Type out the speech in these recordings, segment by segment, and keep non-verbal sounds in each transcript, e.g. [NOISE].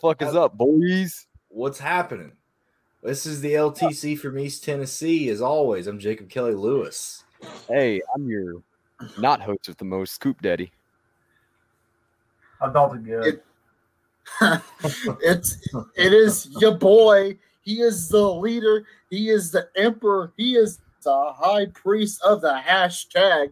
What fuck is up, boys? What's happening? This is the LTC from East Tennessee. As always, I'm Jacob Kelly Lewis. Hey, I'm your not host with the most, Scoop Daddy. I felt it good. [LAUGHS] it's it is your boy. He is the leader. He is the emperor. He is the high priest of the hashtag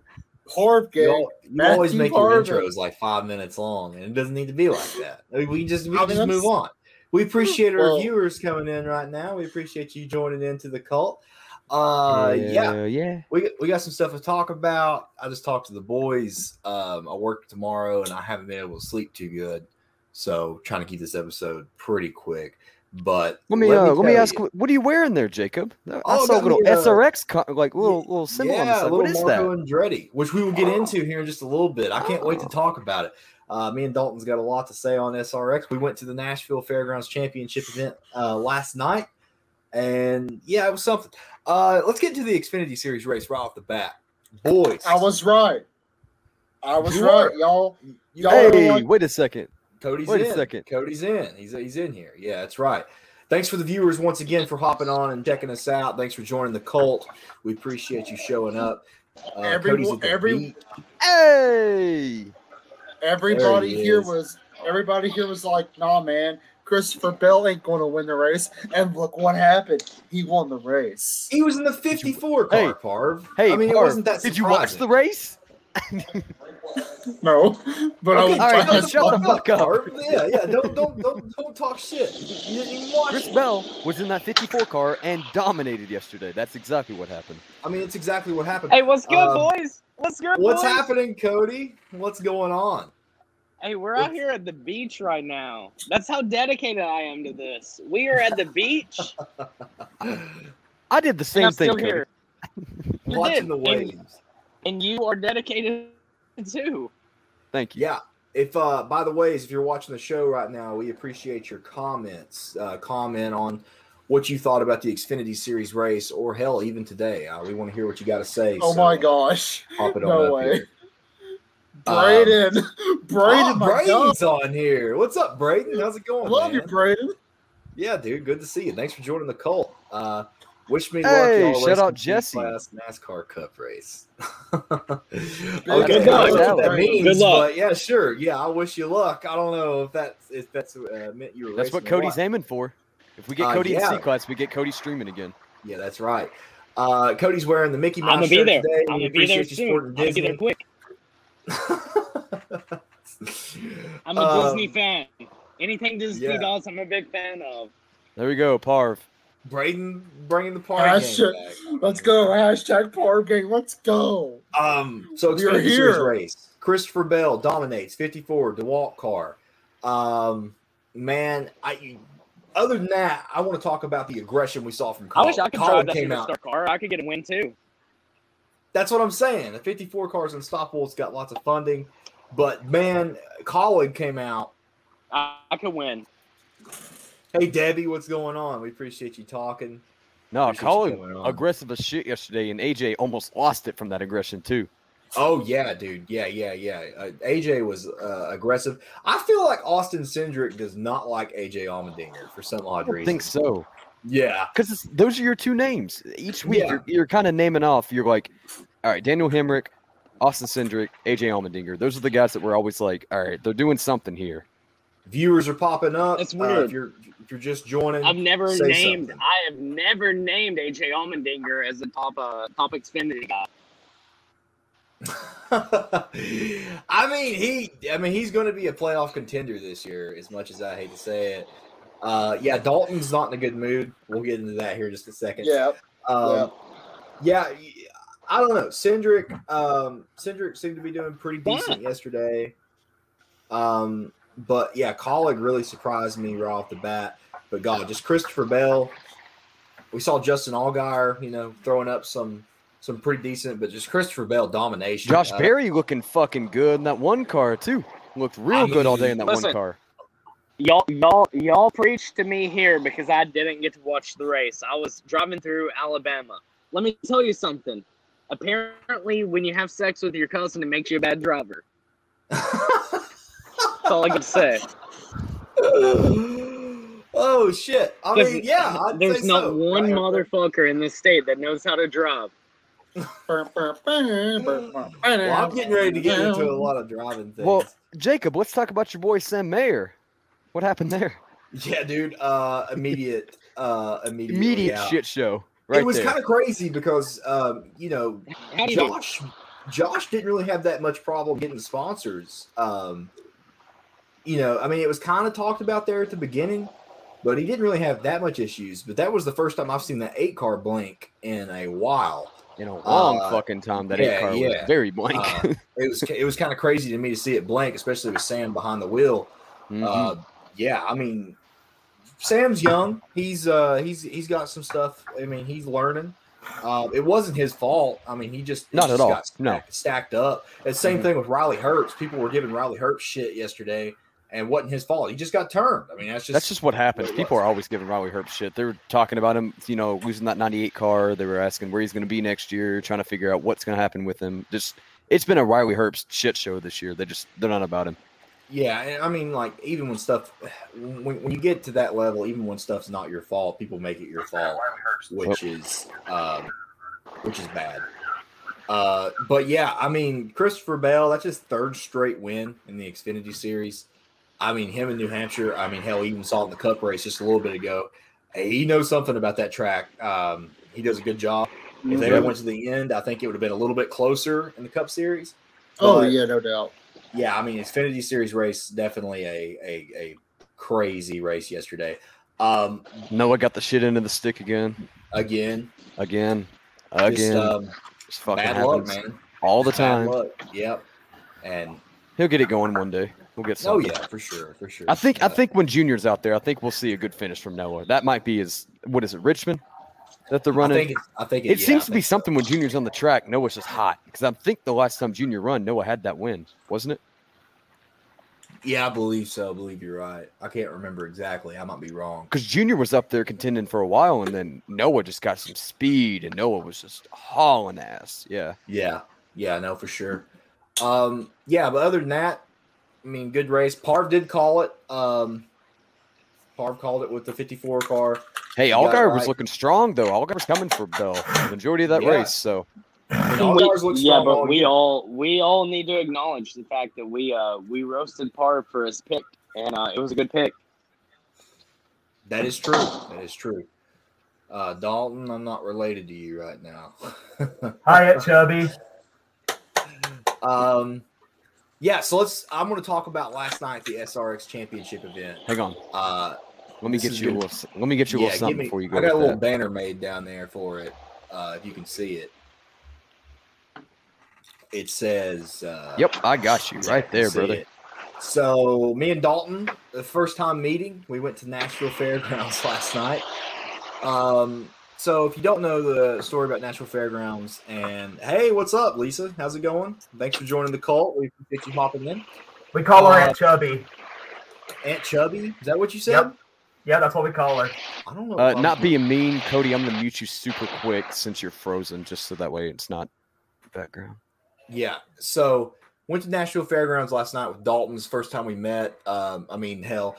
Parv You, you always Matthew make your intros like five minutes long, and it doesn't need to be like that. I mean, We just we I just that's- move on. We appreciate our Well- viewers coming in right now. We appreciate you joining into the cult. Uh, yeah, Hell yeah. we got- we got some stuff to talk about. I just talked to the boys. Um, I work tomorrow, and I haven't been able to sleep too good, so trying to keep this episode pretty quick. But Let me uh, let me ask, you- what, what are you wearing there, Jacob? I Oh, saw a little me, uh, SRX, co- like little little symbol on the yeah, side. a little is Marco that? Andretti, which we will get into here in just a little bit. I can't wait to talk about it. Uh, me and Dalton's got a lot to say on SRX. We went to the Nashville Fairgrounds Championship event uh, last night, and yeah, it was something. Uh, let's get into the Xfinity Series race right off the bat, boys. I was right. I was You right, were. y'all. You- y'all Hey, wait a second. Cody's Wait a in. second. Cody's in. He's he's in here. Yeah, that's right. Thanks for the viewers once again for hopping on and checking us out. Thanks for joining the cult. We appreciate you showing up. Uh, Everyone- Cody's at the every- beat. Hey, Everybody There he here is. was everybody here was like, nah, man, Christopher Bell ain't going to win the race. And look what happened. He won the race. He was in the 54 car, Hey, Parv. hey, I mean, it Parv, wasn't that Did you watch the surprising. race? [LAUGHS] No, but Okay, I was all right, trying shut the fuck up. Parv. Yeah, yeah. Don't don't don't don't talk shit. You didn't watch Chris it. Bell was in that 54 car and dominated yesterday. That's exactly what happened. I mean, it's exactly what happened. Hey, what's good, Um, boys? What's good, What's boys? happening, Cody? What's going on? Hey, we're out here at the beach right now. That's how dedicated I am to this. We are at the beach. [LAUGHS] I did the same thing. Cody. here. Watching did, the and- waves. And you are dedicated [LAUGHS] too. Thank you. Yeah. If uh by the ways, if you're watching the show right now, we appreciate your comments. Uh comment on what you thought about the Xfinity Series race, or hell, even today. Uh, we want to hear what you got to say. Oh so my gosh. Pop it on No up way. here. Braden. [LAUGHS] Braden, oh, my God. On here. What's up, Braden? How's it going? Love you, man? Braden. Yeah, dude. Good to see you. Thanks for joining the cult. Uh, wish me Hey, luck. y'all shout out Jesse. G-Class NASCAR Cup race. okay, [LAUGHS] Good I don't luck. know what that Good means, luck. but yeah, sure. Yeah, I wish you luck. I don't know if that's if that's uh, meant you were. That's what Cody's aiming for. If we get Uh, Cody yeah. in C class, we get Cody streaming again. Yeah, that's right. Uh, Cody's wearing the Mickey Mouse I'm gonna be shirt there. today. I'm gonna be there soon. I'm gonna be there quick. [LAUGHS] I'm a Um, Disney fan. Anything Disney yeah. does, I'm a big fan of. There we go, Parv. Braden bringing the party Hashtag- game back. Let's go. Hashtag Parv Gang. Let's go. Um, so We are Xfinity Series here. race. Christopher Bell dominates 54 DeWalt car. Um, man, I other than that, I want to talk about the aggression we saw from I wish I could Colin drive that came out. superstar car. I could get a win too. That's what I'm saying. The 54 cars unstoppable. It's got lots of funding, but man, Colin came out. I, I could win. Hey Debbie, what's going on? We appreciate you talking. No, Appreciate you Colin aggressive as shit yesterday, and AJ almost lost it from that aggression too. Oh yeah, dude. Yeah, yeah, yeah. Uh, AJ was uh, aggressive. I feel like Austin Cindric does not like AJ Allmendinger for some odd reason. I don't reason. think so. Yeah. Because those are your two names. Each week, Yeah. you're, you're kind of naming off. You're like, all right, Daniel Hemric, Austin Cindric, AJ Allmendinger. Those are the guys that we're always like, all right, they're doing something here. Viewers are popping up. That's Uh, weird. if you're if you're just joining, I've never say named. something. I have never named AJ Allmendinger as a top uh, top Xfinity guy. [LAUGHS] I mean, he. I mean, he's going to be a playoff contender this year. As much as I hate to say it, uh, yeah, Dalton's not in a good mood. We'll get into that here in just a second. Yeah. Um, yeah. I don't know. Cindric, um, Cindric seemed to be doing pretty decent yesterday. Um, but yeah, Collig really surprised me right off the bat. But God, just Christopher Bell. We saw Justin Allgaier, you know, throwing up some some pretty decent, but just Christopher Bell domination. Josh Uh, Berry looking fucking good in that one car too. Looked real I good all day in that listen, one car. Y'all, y'all, y'all preach to me here because I didn't get to watch the race. I was driving through Alabama. Let me tell you something. Apparently, when you have sex with your cousin, it makes you a bad driver. [LAUGHS] That's all I can say. [LAUGHS] oh shit! I mean, yeah, I'd There's say not so. one motherfucker in this state that knows how to drive. Well, I'm getting ready to get into a lot of driving things. Well, Jacob, let's talk about your boy Sam Mayer. What happened there? [LAUGHS] yeah, dude. Uh, immediate, uh, immediate, Immediate yeah. shit show. Right it was kind of crazy because, um, you know, How do you do? Josh, Josh didn't really have that much problem getting sponsors. Um, you know, I mean, it was kind of talked about there at the beginning, but he didn't really have that much issues. But that was the first time I've seen that eight car blink in a while. in a long uh, fucking time. That yeah, eight car was very blank. Uh, [LAUGHS] it was it was kind of crazy to me to see it blank, especially with Sam behind the wheel. Mhm. Uh, yeah, I mean, Sam's young. He's uh he's he's got some stuff. I mean, he's learning. Uh, it wasn't his fault. I mean, he just he Not at all. got stacked, No. stacked up. And same Mhm. thing with Riley Herbst. People were giving Riley Herbst shit yesterday, and wasn't his fault. He just got turned. I mean, that's just That's just what happens. what People was. are always giving Riley Herbst shit. They were talking about him, you know, losing that 98 car. They were asking where he's going to be next year, trying to figure out what's going to happen with him. Just, it's been a Riley Herbst shit show this year. They just, they're not about him. Yeah, and I mean, like even when stuff when, when you get to that level, even when stuff's not your fault, people make it your fault, which is um, which is bad. Uh, but yeah, I mean, Christopher Bell, that's his third straight win in the Xfinity Series. I mean, him in New Hampshire. I mean, hell, he even saw it in the Cup race just a little bit ago. He knows something about that track. Um, he does a good job. If they Yep. went to the end, I think it would have been a little bit closer in the Cup Series. Oh yeah, no doubt. yeah, I mean, Xfinity Series race definitely a a, a crazy race yesterday. Um, Noah got the shit into the stick again, again, again, just, again. um, Just fucking bad happens luck, man. all the Bad time. luck. Yep. And He'll get it going one day. We'll get oh yeah, for sure, for sure. I think I think when Junior's out there, I think we'll see a good finish from Noah. That might be his what is it, Richmond? That they're I running. think it's, I think it yeah, seems I to be so. something when Junior's on the track. Noah's just hot because I think the last time Junior run, Noah had that win, wasn't it? Yeah, I believe so. I believe you're right. I can't remember exactly. I might be wrong. Because Junior was up there contending for a while, and then Noah just got some speed, and Noah was just hauling ass. Yeah, Yeah, yeah, no, for sure. Um, yeah, but other than that, I mean, good race. Parv did call it. Um, Parv called it with the 54 car. Hey, You got it Allgaier was right. looking strong though. Allgaier was coming for Bell the majority of that Yeah. race. So I mean, We- yeah, but all we all we all need to acknowledge the fact that we uh we roasted Parv for his pick, and uh, it was a good pick. That is true. That is true. Uh, Dalton, I'm not related to you right now. [LAUGHS] Hiya, Chubby. um, yeah, so let's. I'm going to talk about last night the SRX Championship event. hang on, Uh, let me get you a little. Let me get you a yeah, little something me. before you go. I got a little that. banner made down there for it. Uh, if you can see it, it says. Uh, Yep, I got you right there, brother. it. So me and Dalton, the first time meeting, we went to Nashville Fairgrounds [LAUGHS] last night. Um, so if you don't know the story about Nashville Fairgrounds, and hey, what's up, Lisa? How's it going? Thanks for joining the cult. We appreciate you hopping in. We call her Uh, Aunt Chubby. Aunt Chubby, is that what you said? Yep. Yeah, that's what we call her. I don't know. Uh, not being mean, Cody. I'm gonna mute you super quick since you're frozen, just so that way it's not background. Yeah. So went to Nashville Fairgrounds last night with Dalton's first time we met. Um, I mean, hell,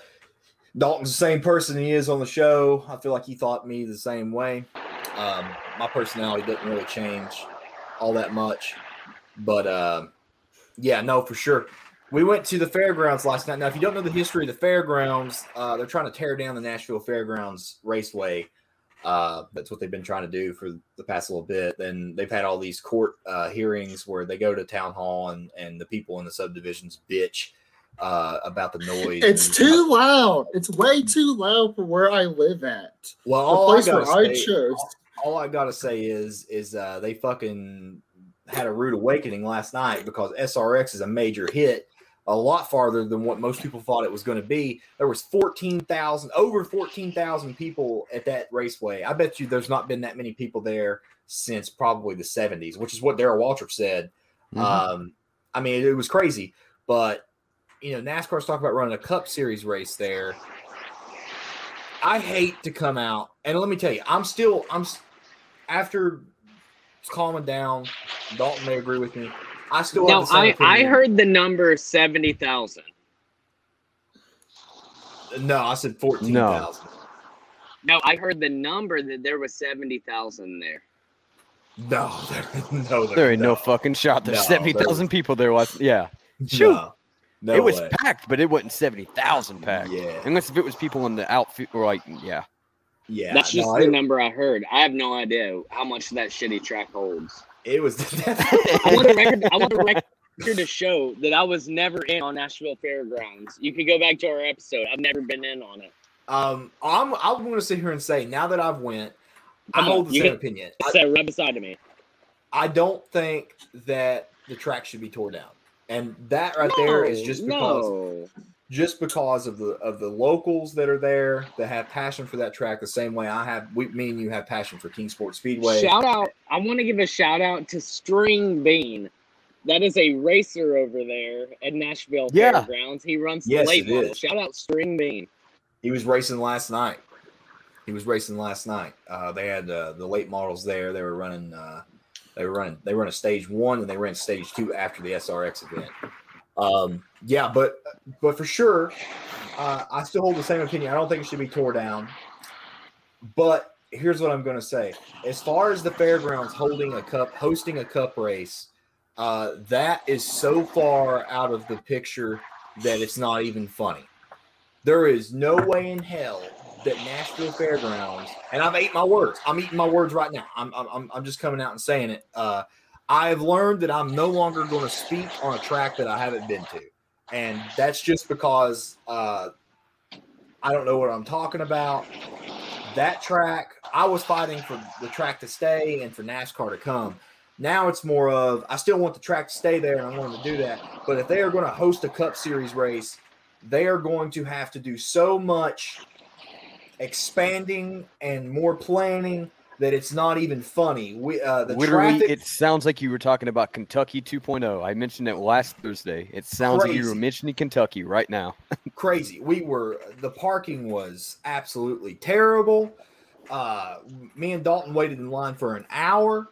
Dalton's the same person he is on the show. I feel like he thought me the same way. Um, my personality doesn't really change all that much, but um, yeah, no, for sure. We went to the fairgrounds last night. Now, if you don't know the history of the fairgrounds, uh, they're trying to tear down the Nashville Fairgrounds Raceway. Uh, that's what they've been trying to do for the past little bit. Then they've had all these court uh, hearings where they go to town hall and and the people in the subdivisions bitch uh, about the noise. It's and- too loud. It's way too loud for where I live at. well. The All I where gotta I say, chose. all I gotta say is is uh, they fucking had a rude awakening last night because SRX is a major hit, a lot farther than what most people thought it was going to be. There was fourteen thousand, over fourteen thousand people at that raceway. I bet you there's not been that many people there since probably the seventies, which is what Darrell Waltrip said. Mhm. Um, I mean, it was crazy, but you know, NASCAR's talking about running a Cup Series race there. I hate to come out and let me tell you, I'm still I'm s- after calming down. Dalton may agree with me. I still Now have the same I I heard the number seventy thousand. No, I said fourteen thousand. No, I heard the number that there was seventy thousand there. No, there, [LAUGHS] no, There ain't no fucking shot. There's No, seventy thousand people there. Was yeah, [LAUGHS] Shoot. No, no it was way. packed, but it wasn't seventy thousand packed. Yeah, Unless if it was people in the outfit or like yeah. yeah. That's just no, the it, number I heard. I have no idea how much that shitty track holds. it was. [LAUGHS] I want the record. I want the record to show that I was never in on Nashville Fairgrounds. You can go back to our episode. I've never been in on it. um, I'm. I'm going to sit here and say now that I've went, I Come on, hold the you same opinion. It's I, that right beside of me. I don't think that the track should be tore down, and that right there is just because no. just because of the of the locals that are there that have passion for that track the same way I have. We, me and you have passion for Kingsport Speedway. Shout out! I want to give a shout out to String Bean. That is a racer over there at Nashville Yeah. Fairgrounds. He runs Yes, the late it model. is. Shout out String Bean. He was racing last night. He was racing last night. Uh, they had uh, the late models there. They were running. Uh, they running. They run a stage one and they ran stage two after the SRX event. Um, yeah, but but for sure, uh, I still hold the same opinion. I don't think it should be tore down. But here's what I'm going to say: as far as the fairgrounds holding a cup, hosting a cup race, uh, that is so far out of the picture that it's not even funny. There is no way in hell that Nashville Fairgrounds, and I've ate my words. I'm eating my words right now. I'm I'm, I'm just coming out and saying it. Uh, I have learned that I'm no longer going to speak on a track that I haven't been to, and that's just because uh, I don't know what I'm talking about. That track, I was fighting for the track to stay and for NASCAR to come. Now it's more of I still want the track to stay there, and I want them to do that. But if they are going to host a Cup Series race, they are going to have to do so much expanding and more planning that it's not even funny. We uh, the Literally, traffic. it sounds like you were talking about Kentucky 2.0. I mentioned it last Thursday. It sounds like you were mentioning Kentucky right now. [LAUGHS] crazy. We were the parking was absolutely terrible. Uh, me and Dalton waited in line for an hour.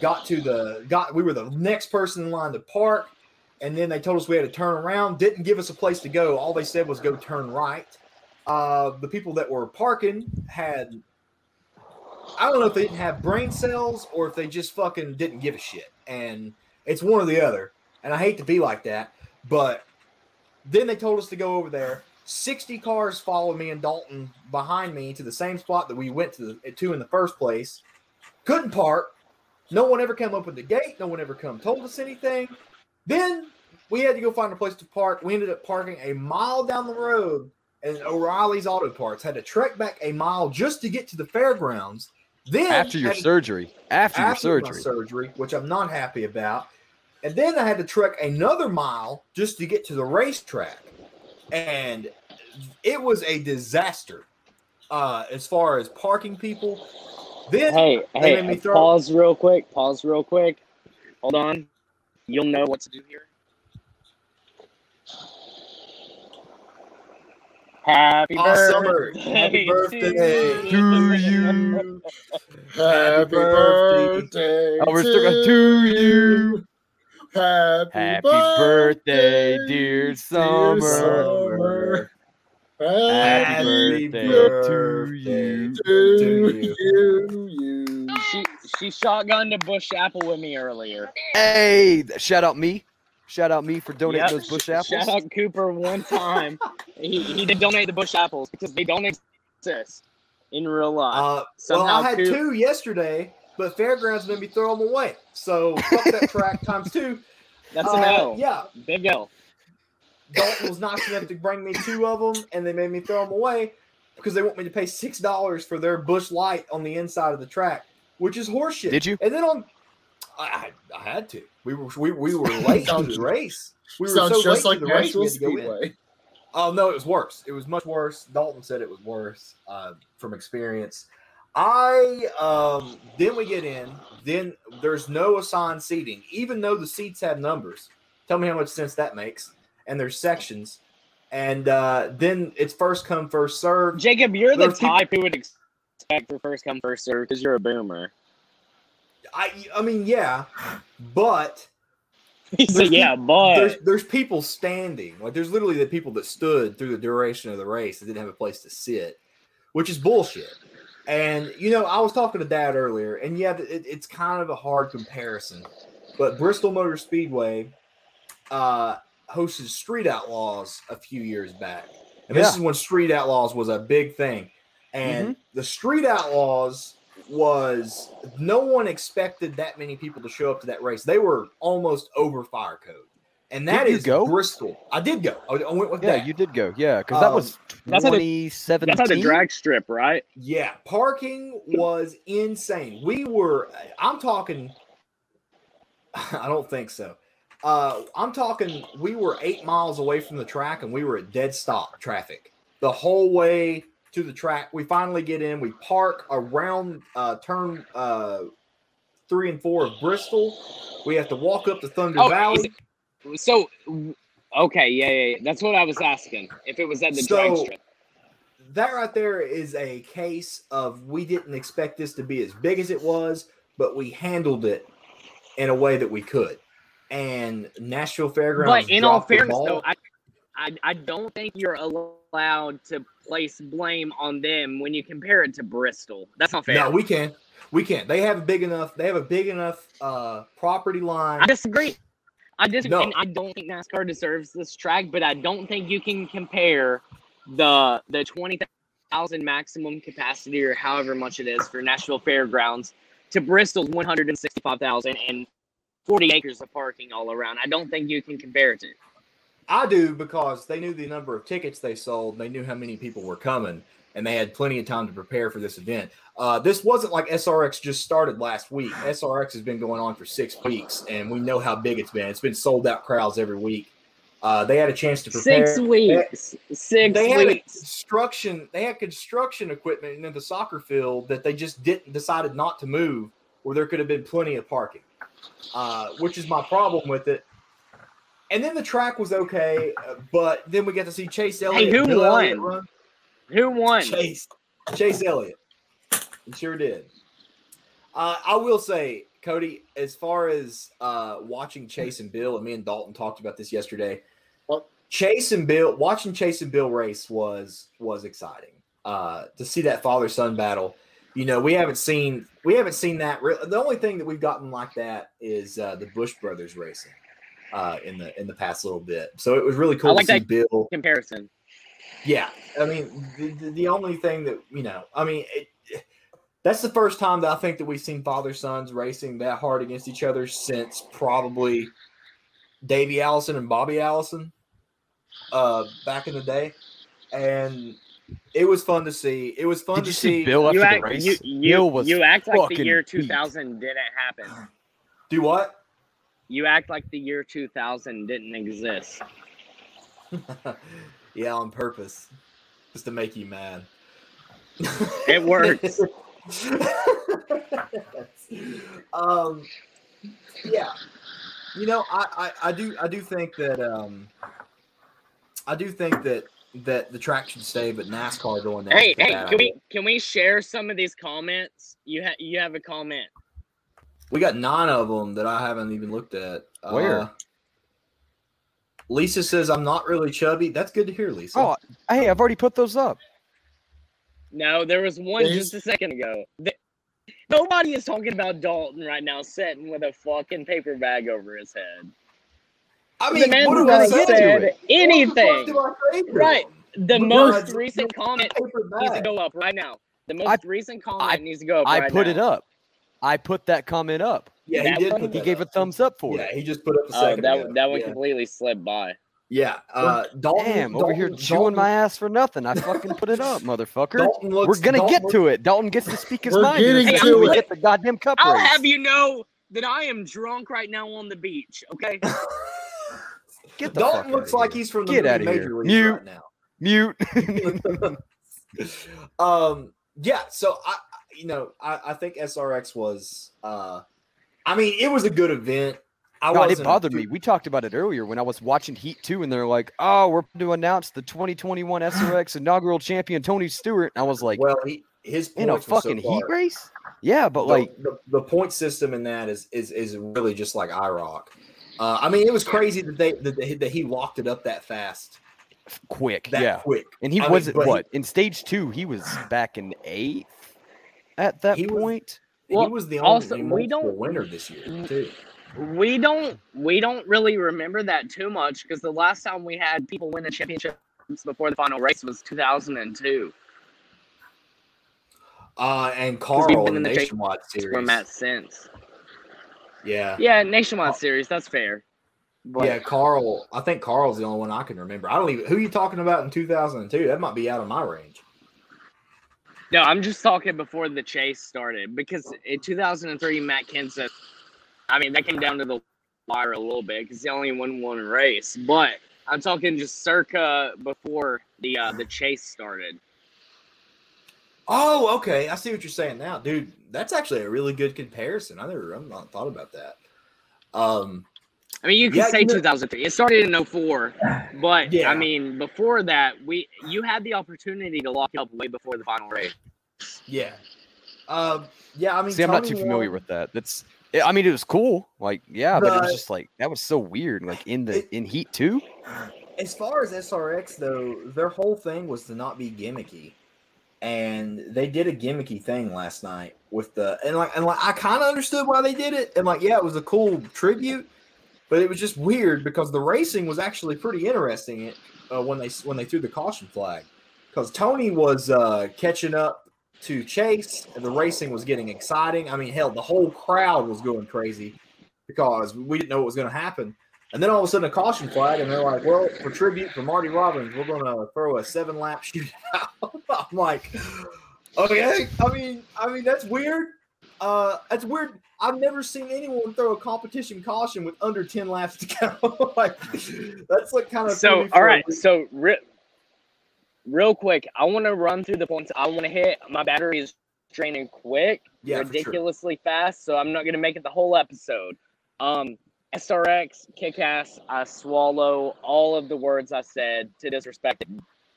Got to the got we were the next person in line to park, and then they told us we had to turn around. Didn't give us a place to go. All they said was go turn right. Uh, the people that were parking had I don't know if they didn't have brain cells or if they just fucking didn't give a shit. And it's one or the other. And I hate to be like that, but then they told us to go over there. 60 cars followed me and Dalton behind me to the same spot that we went to, the, to in the first place. Couldn't park. No one ever came up with the gate. No one ever come told us anything. Then we had to go find a place to park. We ended up parking a mile down the road and O'Reilly's Auto Parts had to trek back a mile just to get to the fairgrounds. Then After your surgery. After, after your my surgery. surgery, which I'm not happy about. And then I had to trek another mile just to get to the racetrack. And it was a disaster uh, as far as parking people. Then Hey, They made me hey, throw- pause real quick. Pause real quick. Hold on. You'll know what to do here. Happy Oh, birthday, Summer, happy birthday to you. Happy birthday Oh, we're still going to you. Happy, Happy birthday, dear Summer. Summer. Happy Happy birthday birthday to you. to to you. you. you. She she shotgunned a Busch Apple with me earlier. Hey, shout out me. Shout out me for donating Yep. those Busch Sh- apples. Shout out Cooper one [LAUGHS] time. he, he did donate the Busch apples because they don't exist in real life. Uh, well, I had Coop- two yesterday, but Fairgrounds made me throw them away. So fuck that track [LAUGHS] times two. That's an Uh, L. Yeah, Big L. Dalton was nice enough to bring me two of them, and they made me throw them away because they want me to pay six dollars for their Busch Light on the inside of the track, which is horseshit. Did you? And then on, I, I I had to. We were we, we were [LAUGHS] late to the race. We were Sounds so just late like to the race. We Nashville had to go in. Speedway. Oh no, it was worse. It was much worse. Dalton said it was worse uh, from experience. I um then we get in. Then there's no assigned seating, even though the seats have numbers. Tell me how much sense that makes. And there's sections, and uh, then it's first come first serve. Jacob, you're the Those people- type who would expect for first come first serve because you're a boomer. I I mean yeah, but [LAUGHS] He said, There's "Yeah, but there's there's people standing. Like there's literally the people that stood through the duration of the race that didn't have a place to sit, which is bullshit. And you know, I was talking to Dad earlier, and yeah, it, it's kind of a hard comparison, but Bristol Motor Speedway uh, hosted Street Outlaws a few years back, and this is when Street Outlaws was a big thing. And the Street Outlaws was no one expected that many people to show up to that race. They were almost over fire code. And that Did you is go? Bristol. I did go. I I went with Yeah, that. you did go. Yeah, because that Um, was that's how the- 2017. that's how the drag strip, right? Yeah, parking was insane. We were, I'm talking, [LAUGHS] I don't think so. Uh, I'm talking, we were eight miles away from the track and we were at dead stop traffic the whole way to the track. We finally get in, we park around uh, turn uh, three and four of Bristol. We have to walk up to Thunder Oh, Valley. So, okay, yeah, yeah, yeah. That's what I was asking. If it was at the drag strip. that right there is a case of we didn't expect this to be as big as it was, but we handled it in a way that we could. And Nashville Fairgrounds. But in all fairness, though, I, I I don't think you're allowed to place blame on them when you compare it to Bristol. That's not fair. no, we can't. we can't. They have a big enough. They have a big enough uh, property line. I disagree. I disagree. No. And I don't think NASCAR deserves this track, but I don't think you can compare the the twenty thousand maximum capacity or however much it is for Nashville Fairgrounds to Bristol's one hundred and sixty five thousand and forty acres of parking all around. I don't think you can compare it to. I do because they knew the number of tickets they sold. They knew how many people were coming, and they had plenty of time to prepare for this event. Uh, this wasn't like SRX just started last week. SRX has been going on for six weeks, and we know how big it's been. It's been sold out crowds every week. Uh, they had a chance to prepare. Six weeks. Six They had weeks. construction. They had construction equipment in the soccer field that they just didn't decided not to move, where there could have been plenty of parking. Uh, which is my problem with it. And then the track was okay, but then we got to see Chase Elliott. who Bill won? run. Who won? Chase, Chase Elliott. He sure did. Uh, I will say, Cody, as far as uh, watching Chase and Bill, and me and Dalton talked about this yesterday. What? Chase and Bill, watching Chase and Bill race was was exciting. Uh, to see that father son battle, you know, we haven't seen we haven't seen that. Re- the only thing that we've gotten like that is uh, the Busch brothers racing uh, in the in the past little bit. So it was really cool like to see Bill. Comparison. Yeah, I mean, the, the, the only thing that you know, I mean, it, that's the first time that I think that we've seen father sons racing that hard against each other since probably Davey Allison and Bobby Allison uh, back in the day, and it was fun to see. It was fun Did to you see see. Bill after You the act, race? you, you, Bill was you act like the fucking year beat. 2000 didn't happen. Do what? You act like the year 2000 didn't exist. [LAUGHS] yeah, on purpose, just to make you mad. It works. [LAUGHS] um, yeah, you know, I, I, I do, I do think that, um, I do think that that the track should stay, but NASCAR going there. Hey, hey, can idea. we can we share some of these comments? You have you have a comment. We got nine of them that I haven't even looked at. Where? Uh, Lisa says I'm not really chubby. That's good to hear, Lisa. Oh, hey, I've already put those up. No, there was one Please? just a second ago. Th- Nobody is talking about Dalton right now, sitting with a fucking paper bag over his head. I the mean, man what do I say to said it? anything. What the fuck do I say to Right. The But most no, recent comment needs to go up right now. The most I- recent comment I- needs to go up I right put now. it up. I put that comment up. Yeah, That he did. one? He that gave a thumbs up for Yeah, it. Yeah, he just put up a Oh, second. that ago. that one yeah. completely slipped by. Yeah, uh, Dalton. Damn, over here Dalton- chewing my ass for nothing. I fucking put it up, [LAUGHS] motherfucker. Dalton looks, We're gonna Dalton get to it. Dalton gets to speak his We're mind here getting as to soon we it. get the goddamn cup I'll race. have you know that I am drunk right now on the beach. Okay. [LAUGHS] Get the Dalton fuck looks outta like here. he's from the Get out of Major here. Mute. right now. mute. [LAUGHS] um, yeah. So I, you know, I, I think SRX was. uh I mean, it was a good event. I God, it bothered too- me. We talked about it earlier when I was watching Heat 2, and they're like, oh, we're to announce the 2021 SRX [SIGHS] inaugural champion, Tony Stewart. And I was like, Well, he, his in a were so fucking heat race? Yeah, but the, like, the, the point system in that is is is really just like IROC. Uh, I mean, it was crazy that they that, they- that he locked it up that fast, Quick, that yeah. quick. And he I wasn't he- what in stage two. He was back in eighth at that He was- point. he was the also, only we don't- winner this year too. We don't we don't really remember that too much because the last time we had people win the championships before the final race was 2002. Uh, and we've Carl been in the in the chase nationwide Where series. Matt since. Yeah, Yeah, nationwide series. That's fair. But yeah, Carl. I think Carl's the only one I can remember. I don't even who are you talking about in 2002. That might be out of my range. No, I'm just talking before the chase started because in 2003, Matt Kenseth. I mean, that came down to the wire a little bit because he only won one race. But I'm talking just circa before the uh, the chase started. Oh, okay. I see what you're saying now, dude. That's actually a really good comparison. I never, I've not thought about that. Um, I mean, you could Yeah, say you know- 2003. It started in 04, but Yeah. I mean, before that, we you had the opportunity to lock up way before the final race. yeah, um, yeah. I mean, See, I'm not too familiar won- with that. That's. I mean, it was cool. Like, yeah, but it was just like that was so weird. Like in the It- in Heat two. As far as SRX though, their whole thing was to not be gimmicky, and they did a gimmicky thing last night with the and like and like I kind of understood why they did it, and like yeah, it was a cool tribute, but it was just weird because the racing was actually pretty interesting uh, when they when they threw the caution flag, because Tony was uh, catching up to Chase, and the racing was getting exciting. I mean, hell, the whole crowd was going crazy because we didn't know what was going to happen. And then all of a sudden, a caution flag, and they're like, "Well, for tribute for Marty Robbins, we're going to throw a seven lap [LAUGHS] shootout." I'm like, "Okay." I mean, I mean that's weird. Uh, that's weird. I've never seen anyone throw a competition caution with under ten laps to go. [LAUGHS] like, that's like kind of So, all right. So, re- real quick, I want to run through the points I want to hit. My battery is draining quick, Yeah, for sure. ridiculously fast, so I'm not going to make it the whole episode. Um, SRX, kick ass, I swallow all of the words I said to disrespect it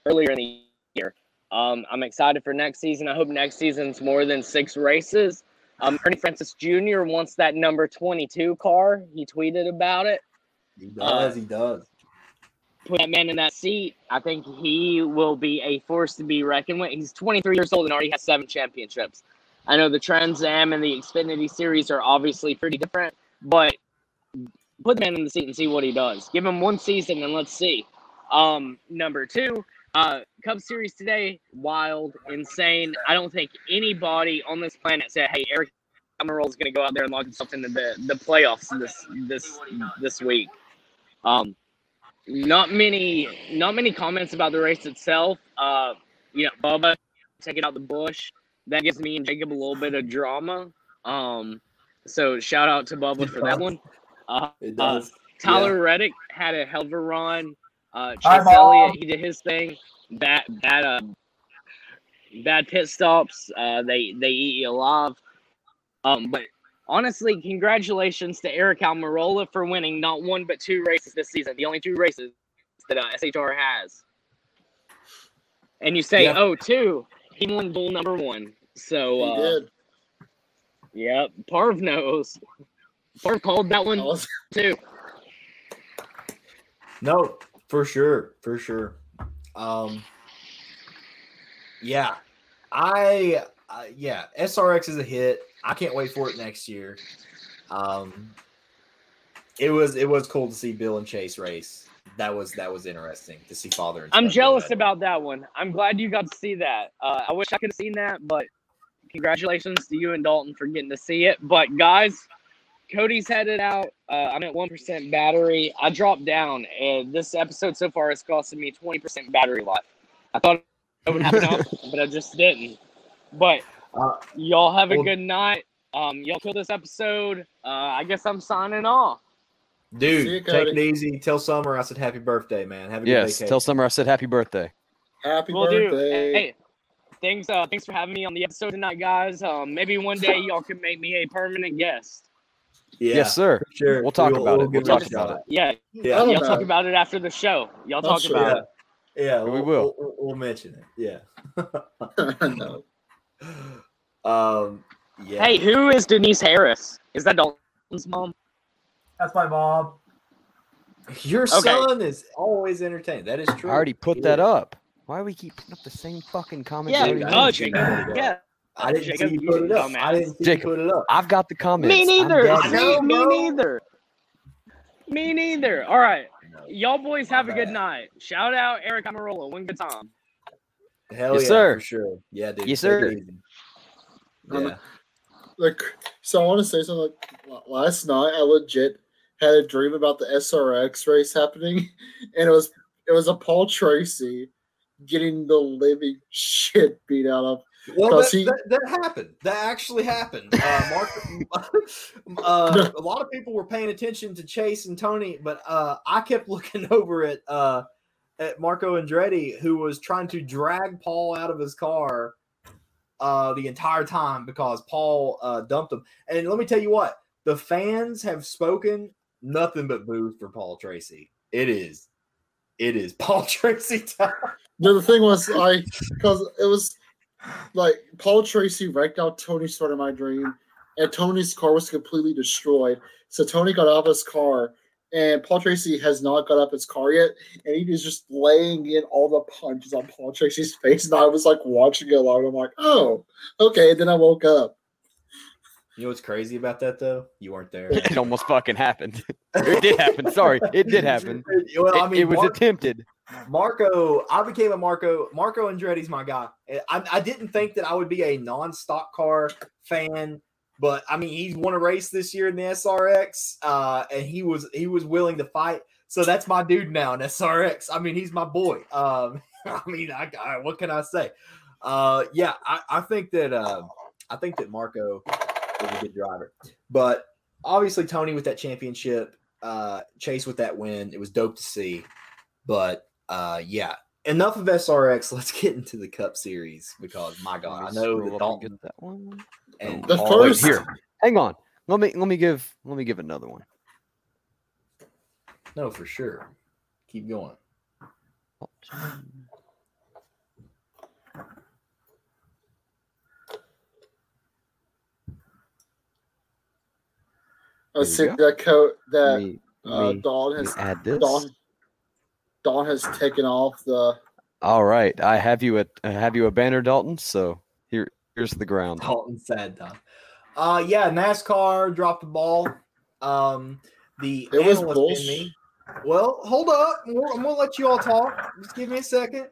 earlier in the year. Um, I'm excited for next season. I hope next season's more than six races. Um, Ernie Francis Jr. wants that number 22 car. He tweeted about it. He does. he does. put that man in that seat, I think he will be a force to be reckoned with. He's 23 years old and already has seven championships. I know the Trans Am and the Xfinity Series are obviously pretty different, but put the man in the seat and see what he does. Give him one season and let's see. Um, number two, uh, Cup Series today, wild, insane. I don't think anybody on this planet said, "Hey, Eric Almirola is going to go out there and lock himself into the the playoffs this this this week." Um, not many not many comments about the race itself. Uh, you know, Bubba taking out the Busch. That gives me and Jacob a little bit of drama. Um, so shout out to Bubba for that one. Uh, It uh, does. Tyler Reddick had a hell of a run. Uh, Hi, Chase Mom. Elliott, he did his thing. Bad, bad, uh, bad pit stops. Uh, they they eat you alive. Um, but honestly, congratulations to Eric Almirola for winning not one but two races this season. The only two races that uh, SHR has. And you say, Yeah. oh, two. He won bull number one. So, He uh, did. yep, Parv knows. Parv called that one I was- too. No, for sure, for sure. Um, yeah, I, uh, yeah, SRX is a hit. I can't wait for it next year. Um, it was it was cool to see Bill and Chase race. That was that was interesting to see father. And I'm jealous at it. about that one. I'm glad you got to see that. Uh, I wish I could have seen that, but congratulations to you and Dalton for getting to see it. But guys, Cody's headed out. Uh, I'm at one percent battery. I dropped down, and this episode so far has costed me 20% battery life. I thought it would happen up, [LAUGHS] but I just didn't. But Uh, y'all have a well- good night. Um, y'all kill this episode. Uh, I guess I'm signing off. dude. You, take it easy. Tell Summer I said happy birthday, man. Have a Yes. vacation. Tell Summer I said happy birthday. Happy We'll do. birthday. Hey, thanks. Uh, thanks for having me on the episode tonight, guys. Um, maybe one day y'all can make me a permanent guest. Yeah, Yes, sir. sure. We'll talk about it. We'll talk a about shot. it. Yeah, Yeah, y'all about talk it. about it after the show. Y'all Oh, talk sure. about yeah, it. yeah. We we'll. We'll, we'll mention it. Yeah. no. [LAUGHS] [LAUGHS] Um. Yeah. Hey, who is Denise Harris? Is that Dalton's mom? That's my mom. Your Okay. son is always entertained. That is true. I already put He that is. up. Why do we keep putting up the same fucking comment? Yeah, Jacob, I Jacob. didn't see Yeah. I didn't Jacob, see you you put it up. dumbass. I didn't see Jacob. you put it up. I've got the comments. Me neither. I Me, know, me bro. neither. Me neither. All right. Y'all boys My have a good night. Shout out Eric Almirola. One good time. Hell Yes, yeah, sir. for sure. Yeah, dude. Yes, sir. easy. Um, Yeah. like so i want to say something like last night i legit had a dream about the srx race happening [LAUGHS] and it was it was a paul tracy getting the living [LAUGHS] shit beat out of Well, that, he- that, that happened. That actually happened. Uh, Mark, [LAUGHS] uh, [LAUGHS] a lot of people were paying attention to Chase and Tony, but uh, I kept [LAUGHS] looking over at uh, at Marco Andretti, who was trying to drag Paul out of his car uh, the entire time because Paul uh, dumped him. And let me tell you what, the fans have spoken nothing but boos for Paul Tracy. It is, it is Paul Tracy time. no, the thing was i because it was like paul tracy wrecked out tony's front of my dream and tony's car was completely destroyed so tony got out of his car and Paul Tracy has not got up his car yet, and he is just laying in all the punches on Paul Tracy's face. And I was like watching it along. I'm like, oh, okay. And then I woke up. You know what's crazy about that though? You weren't there. [LAUGHS] It almost fucking happened. [LAUGHS] it did happen. Sorry, it did happen. [LAUGHS] Well, It, I mean, it was Mar- attempted. Marco. I became a Marco. Marco Andretti's my guy. I, I didn't think that I would be a non-stock car fan, but I mean, he's won a race this year in the SRX, uh, and he was he was willing to fight. So that's my dude now in SRX. I mean, he's my boy. Um, [LAUGHS] I mean, I, I what can I say? Uh, yeah, I, I think that uh, I think that Marco is a good driver, but obviously Tony with that championship, uh, Chase with that win, it was dope to see. But uh, yeah, enough of SRX. [LAUGHS] Let's get into the Cup Series because my God, I know scroll that up and Dalton get that one. and The first- here. Hang on. Let me let me give let me give another one. No, for sure. Keep going. Let's There see you that coat that me, uh, let me- Dawn let me has add this. Dawn, Dawn has taken off the. All right, I have you at I have you a banner, Dalton. So here here's the ground. Dalton said, Don. Uh, yeah, NASCAR dropped the ball. Um, the It was analyst in bullshit. me. Well, hold up. I'm gonna I'm gonna let you all talk. Just give me a second.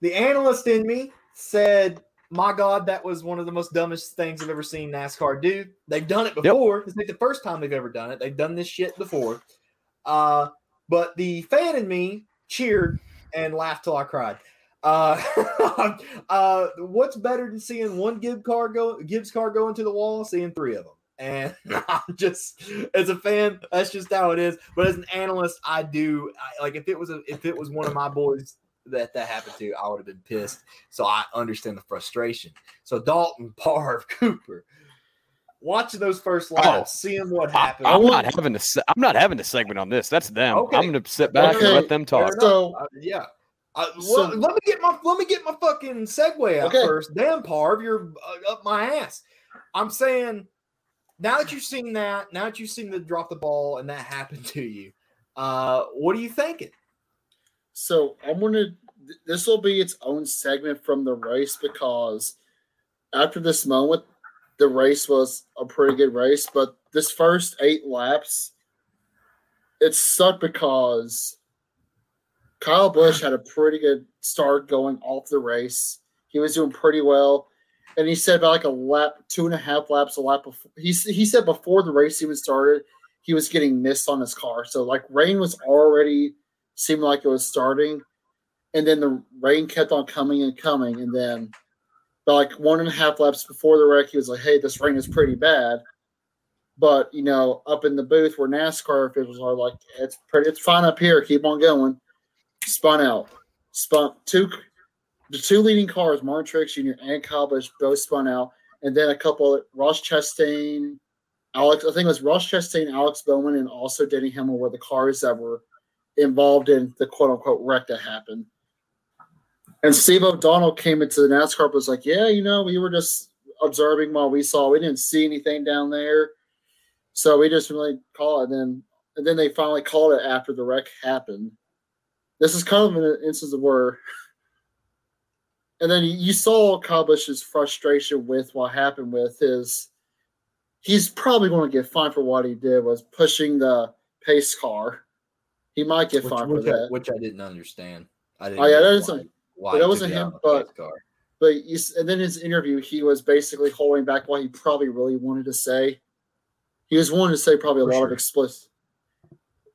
The analyst in me said, "My God, that was one of the most dumbest things I've ever seen NASCAR do. They've done it before. It's not the first time they've ever done it. They've done this shit before." Uh, but the fan in me cheered and laughed till I cried. Uh, [LAUGHS] uh, what's better than seeing one Gibbs car go Gibbs car go into the wall? Seeing three of them, and [LAUGHS] I'm just as a fan, that's just how it is. But as an analyst, I do I, like if it was a, if it was one of my boys that that happened to, I would have been pissed. So I understand the frustration. So Dalton, Parv, Cooper, watching those first laps, seeing what I, happened. am want- not having a se- I'm not having a segment on this. That's them. Okay. I'm gonna sit back Okay. and let them talk. So- Uh, yeah. Uh, So- well, let me get my let me get my fucking segue out Okay. first. Damn, Parv, you're uh, up my ass. I'm saying now that you've seen that, now that you've seen the drop the ball and that happened to you, uh, what are you thinking? So I'm gonna. This will be its own segment from the race because after this moment, the race was a pretty good race. But this first eight laps, it sucked because Kyle Busch had a pretty good start going off the race. He was doing pretty well. And he said about like a lap, two and a half laps, a lap before. He, he said before the race even started, he was getting mist on his car. So like rain was already seemed like it was starting, and then the rain kept on coming and coming, and then about like one and a half laps before the wreck, he was like, "Hey, this rain is pretty bad." But you know, up in the booth where NASCAR officials are like, "It's pretty, it's fine up here. Keep on going." Spun out, spun two, the two leading cars, Martin Truex Jr. and Kyle Busch, both spun out, and then a couple, Ross Chastain, Alex, I think it was Ross Chastain, Alex Bowman, and also Denny Hamlin were the cars that were involved in the quote unquote wreck that happened. And Steve O'Donnell came into the NASCAR was like, Yeah, you know, we were just observing while we saw we didn't see anything down there. So we just really call it. And then and then they finally called it after the wreck happened. This is kind of an instance of where, and then you saw Kyle Busch's frustration with what happened with his. He's probably going to get fined for what he did was pushing the pace car. He might get which, fined which for I, that. which I didn't understand. I didn't. Oh, yeah, that isn't- why that wasn't him, but-. But you, and then his interview, he was basically holding back what he probably really wanted to say. He was wanting to say probably a For lot of sure. explicit,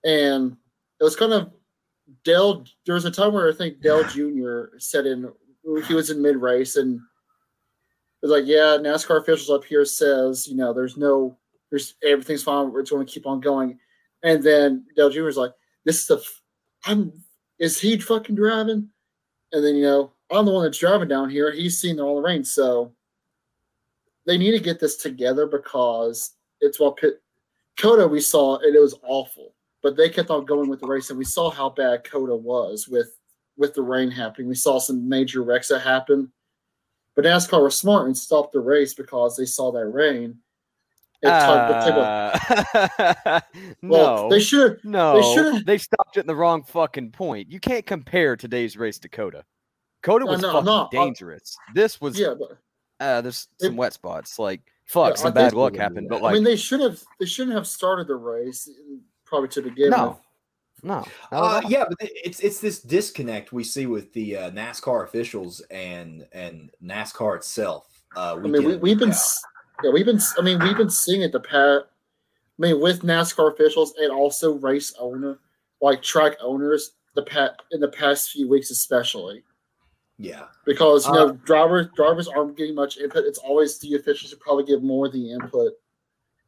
and it was kind of Dale. There was a time where I think Dale Jr. said in he was in mid race and it was like, yeah, NASCAR officials up here says you know there's no there's everything's fine. We're just going to keep on going, and then Dale Jr. is like, this is the I'm is he fucking driving? And then you know I'm the one that's driving down here. He's seen all the rain, so they need to get this together because it's what pit COTA we saw and it was awful, but they kept on going with the race and we saw how bad COTA was with with the rain happening. We saw some major wrecks that happened, but NASCAR was smart and stopped the race because they saw that rain. Uh, [LAUGHS] well, no, they should have no, should've- they stopped it in the wrong fucking point. You can't compare today's race to COTA. COTA was no, fucking no, I- dangerous. This was yeah, but uh, there's It- some wet spots. Like fuck, Yeah, some think bad luck happened. But like, I mean they should have they shouldn't have started the race probably to begin no, with. no, not Uh, yeah, but it's it's this disconnect we see with the uh, NASCAR officials and and NASCAR itself. Uh, I mean, we, we've been, out. s- yeah, we've been. I mean, we've been seeing it the past. I mean, with NASCAR officials and also race owner, like track owners, the pat in the past few weeks, especially yeah. because you Uh, know drivers drivers aren't getting much input. It's always the officials who probably give more of the input,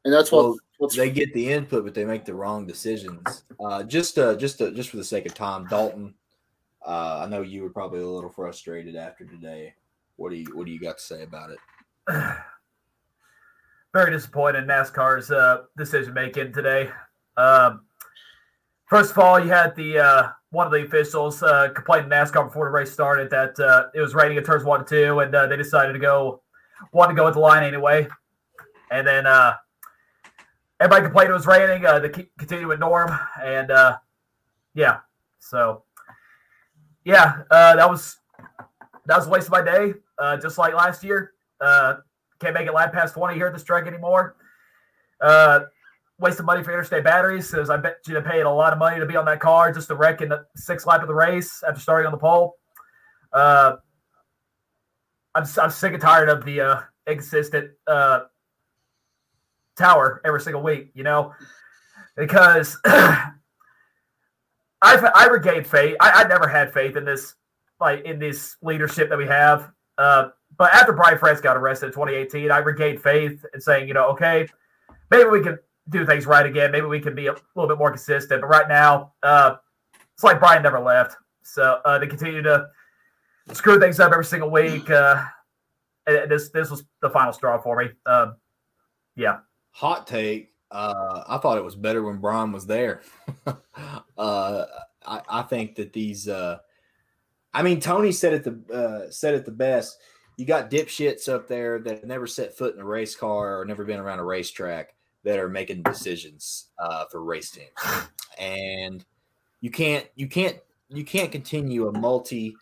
and that's what Well, what's They get the input, but they make the wrong decisions. Uh, just uh, just uh, just for the sake of time, Dalton. Uh, I know you were probably a little frustrated after today. What do you What do you got to say about it? [CLEARS THROAT] Very disappointed in NASCAR's uh, decision making today. Um, first of all, you had the uh, one of the officials uh, complain to NASCAR before the race started that uh, it was raining at turns one and two, and uh, they decided to go want to go with the line anyway. And then uh, everybody complained it was raining. They keep, continue to ignore and yeah, so yeah, that was that was a waste of my day. Just like last year, can't make it lap past twenty here at this track anymore. Uh, wasting money for interstate batteries because I bet you paid a lot of money to be on that car just to wreck in the sixth lap of the race after starting on the pole. Uh, I'm, I'm sick and tired of the uh, inconsistent uh, tower every single week, you know, because [CLEARS THROAT] I've I regained faith. I, I never had faith in this like in this leadership that we have. Uh, but after Brian France got arrested in 2018, I regained faith in saying, you know, okay, maybe we can do things right again. Maybe we can be a little bit more consistent. But right now, uh, it's like Brian never left. So uh, they continue to screw things up every single week. Uh, this this was the final straw for me. Um, yeah. Hot take. Uh, I thought it was better when Brian was there. [LAUGHS] uh, I, I think that these. Uh, I mean, Tony said it the uh, said it the best. You got dipshits up there that have never set foot in a race car or never been around a racetrack that are making decisions uh, for race teams, and you can't you can't you can't continue a multi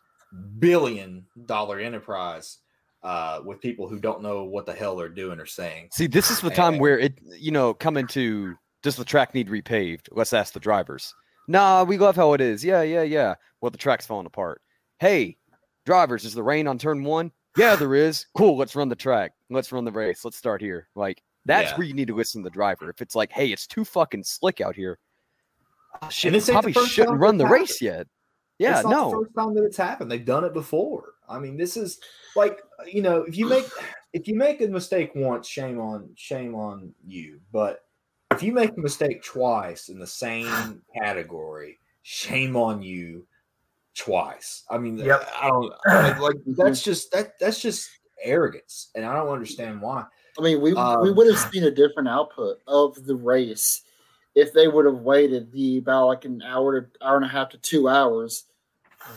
billion dollar enterprise uh, with people who don't know what the hell they're doing or saying. See, this is the time And- where it, you know, coming to does the track need repaved? Let's ask the drivers. Nah, we love how it is. Yeah, yeah, yeah. Well, the track's falling apart. Hey, drivers, is the rain on turn one? Yeah, there is. Cool. Let's run the track. Let's run the race. Let's start here. Like that's Yeah. where you need to listen to the driver. If it's like, hey, it's too fucking slick out here. Oh, shit, this we probably shouldn't run the it's race yet. Yeah, it's not no. the first time that it's happened. They've done it before. I mean, this is like you know, if you make [SIGHS] if you make a mistake once, shame on shame on you. But if you make a mistake twice in the same category, shame on you twice. I mean, Yep. I don't I mean, [CLEARS THROAT] like that's just that that's just arrogance, and I don't understand why. I mean, we we Um, would have seen a different output of the race if they would have waited the about like an hour to hour and a half to two hours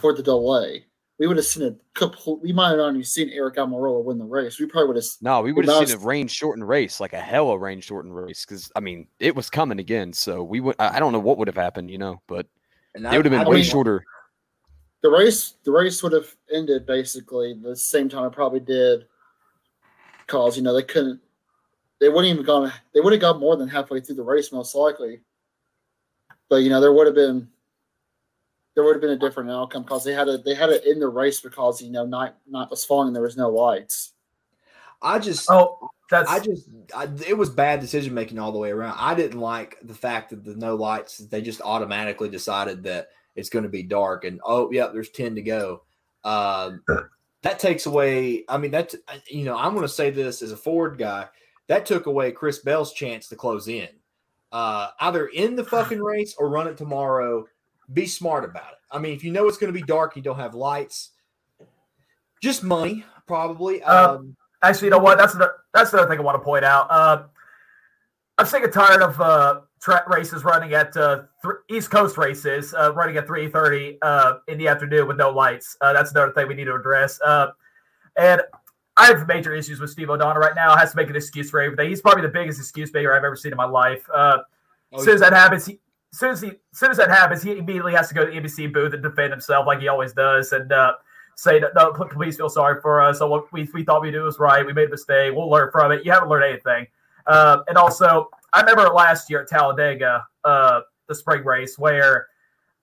for the delay. we would have seen a complete. We might have not even seen Eric Almirola win the race. We probably would have. No, we would have seen a rain shortened race, like a hella rain shortened race. Because I mean, it was coming again. So we would. I I don't know what would have happened, you know, but And it would have been I way mean- shorter. The race, the race would have ended basically the same time it probably did, cause you know they couldn't. They wouldn't even gone. They would have got more than halfway through the race most likely. But you know there would have been. There would have been a different outcome because they had to they had it in the race because you know night night was falling and there was no lights. I just Oh, that's I just, I, it was bad decision making all the way around. I didn't like the fact that the no lights, they just automatically decided that it's going to be dark and, oh, yeah, there's 10 to go. Um, that takes away, I mean, that's, you know, I'm going to say this as a Ford guy, that took away Chris Bell's chance to close in. Uh, either in the fucking [SIGHS] race or run it tomorrow. Be smart about it. I mean, if you know it's going to be dark, you don't have lights, just money, probably. Uh, Um, Actually, you know what? That's another, that's another thing I want to point out. Uh, I'm sick and tired of uh, track races running at uh, th- East Coast races uh, running at 3:30 uh, in the afternoon with no lights. Uh, that's another thing we need to address. Uh, and I have major issues with Steve O'Donnell right now. Has to make an excuse for everything. He's probably the biggest excuse maker I've ever seen in my life. Uh, oh, as soon as that happens, he, as soon as he, soon as that happens, he immediately has to go to the NBC booth and defend himself like he always does, and uh, say, "No, no, pl- please feel sorry for us. So what we, we thought we did was right. We made a mistake. We'll learn from it. You haven't learned anything." Uh, and also, I remember last year at Talladega, uh, the spring race, where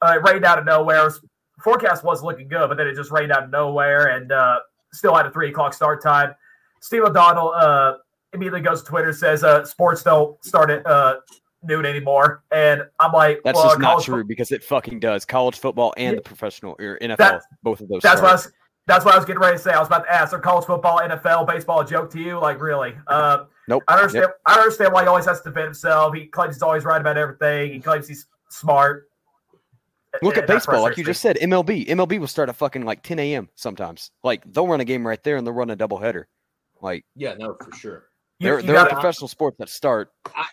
uh, it rained out of nowhere. Was- forecast was looking good, but then it just rained out of nowhere, and uh, still had a three o'clock start time. Steve O'Donnell uh, immediately goes to Twitter says, uh, "Sports don't start at uh, noon anymore," and I'm like, That's well, just not true fo- because it fucking does. College football and Yeah. the professional or NFL, both of those. That's what I was. That's what I was getting ready to say. I was about to ask: Are college football, NFL, baseball a joke to you? Like, really? Uh, Nope. I understand. I understand why he always has to defend himself. He claims he's always right about everything. He claims he's smart. Look And at baseball, like you just said. MLB, MLB will start at fucking like 10 a.m. sometimes. Like they'll run a game right there and they'll run a doubleheader. Like yeah, no, for sure. You- there, you there are gotta- professional sports that start. I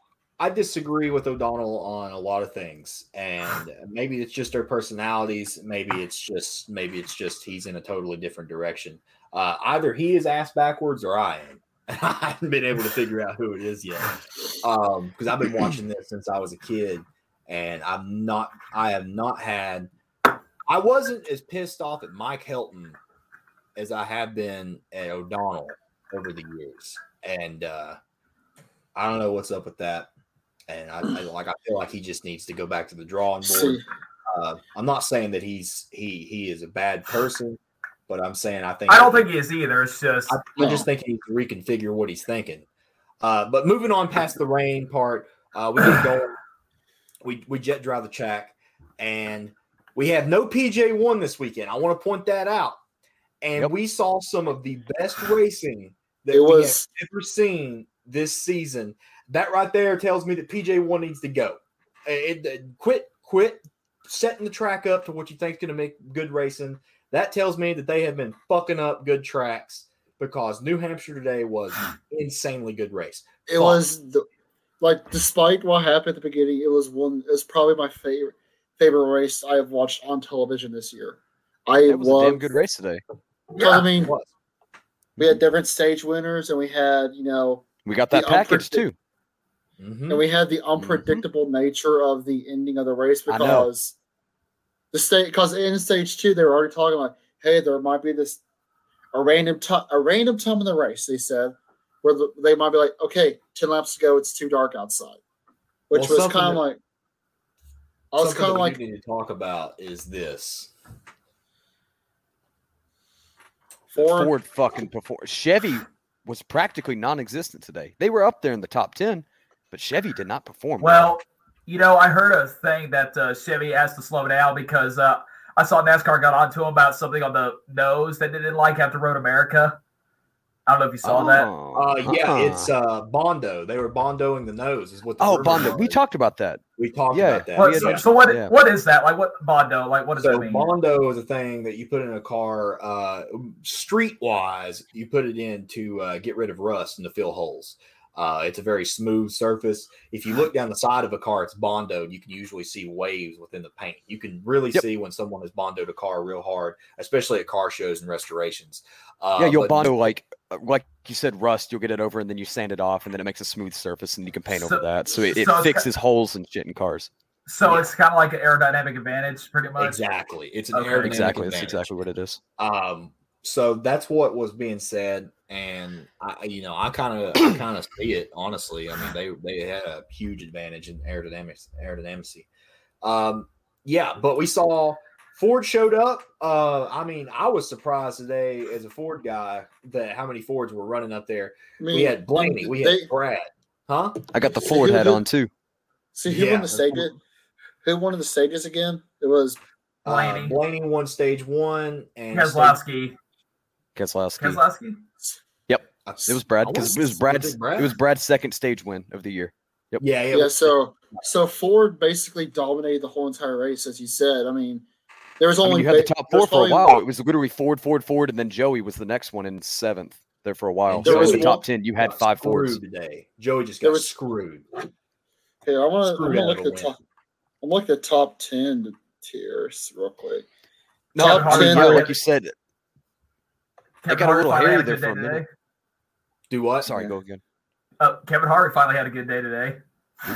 disagree with O'Donnell on a lot of things, and maybe it's just their personalities. Maybe it's just maybe it's just he's in a totally different direction. Uh, either he is ass backwards or I am. [LAUGHS] I haven't been able to figure out who it is yet because I've been watching this since I was a kid, and I'm not. I have not had. I wasn't as pissed off at Mike Helton as I have been at O'Donnell over the years, and uh, I don't know what's up with that. And I, I [CLEARS THROAT] like I feel like he just needs to go back to the drawing board. Uh, I'm not saying that he's he he is a bad person, but I'm saying I think I don't think he is either. It's just I, I just think he needs to reconfigure what he's thinking. Uh, but moving on past the rain part, uh, we get going. [CLEARS THROAT] We we jet drive the track, and we have no PJ one this weekend. I want to point that out. And Yep. we saw some of the best racing that It we was- have ever seen this season. That right there tells me that PJ one needs to go. It, it- quit quit setting the track up to what you think is going to make good racing. That tells me that they have been fucking up good tracks because New Hampshire today was [SIGHS] insanely good race. it Fuck. was the, like despite what happened at the beginning, it was one. It was probably my favorite favorite race I have watched on television this year. I It was a damn good race today. I mean, we had different stage winners, and we had you know, We got that package unpredict- too. Mhm. and we had the unpredictable nature of the ending of the race because the state because in stage two they were already talking like, hey, there might be this a random time a random time in the race. They said where the, they might be like, okay, ten laps to go, it's too dark outside, which Well, was kind of like. I was kind of like need to talk about is this. Ford. Ford fucking perform. Chevy was practically non-existent today. They were up there in the top ten, but Chevy did not perform. Well, you know, I heard a thing that uh, Chevy has to slow down because uh, I saw NASCAR got onto him about something on the nose that they didn't like after Road America. I don't know if you saw that. Oh, Uh, yeah, uh-uh. it's uh, Bondo. They were bondoing the nose, is what. The oh rumor Bondo. We talked about that. We talked yeah, about that. What- had so, yeah. so what? yeah. What is that? Like what Bondo? Like what does So that mean? Bondo is a thing that you put in a car, uh, street wise. You put it in to uh, get rid of rust and to fill holes. Uh, it's a very smooth surface. If you look down the side of a car, it's bondoed. You can usually see waves within the paint. You can really Yep. see when someone has bondoed a car real hard, especially at car shows and restorations. Uh, yeah, you'll but bondo like like you said, rust. You'll get it over, and then you sand it off, and then it makes a smooth surface, and you can paint So- over that. So it, so it it's ki- fixes holes and shit in cars. So Yeah. it's kind of like an aerodynamic advantage, pretty much. Exactly, it's an Okay. aerodynamic Exactly, that's advantage. exactly what it is. Um, so that's what was being said, and I, you know, I kind of, [CLEARS THROAT] I kind of see it. Honestly, I mean, they they had a huge advantage in aerodynamics, aerodynamicy. Um, yeah, but we saw Ford showed up. Uh, I mean, I was surprised today as a Ford guy that how many Fords were running up there. I mean, We had Blaney, we had they- Brad, huh? I got the Ford who- hat on too. See who Yeah, won the that's stages? Who won the stages again? It was Uh, Blaney. Blaney won stage one, and stage- Keselowski. Keselowski. Keselowski? It was Brad because it was Brad's. Brad? It was Brad's second stage win of the year. Yeah, yeah. yeah. was- So so Ford basically dominated the whole entire race, as you said. I mean, there was I only mean, you had the top four for a only- while. It was literally Ford, Ford, Ford, and then Joey was the next one in seventh there for a while. And So there in was the top ten, you had got five Fords. today. Joey just There got was- screwed. Here, I want to. I'm Screwed look at the top. I'm looking at top ten tiers real quick. No, Top I mean, 10 yeah, like you said. It Kevin got a little finally hairy there for a minute. today. Do what? Sorry, Yeah. go again. Uh, Kevin Harvick finally had a good day today.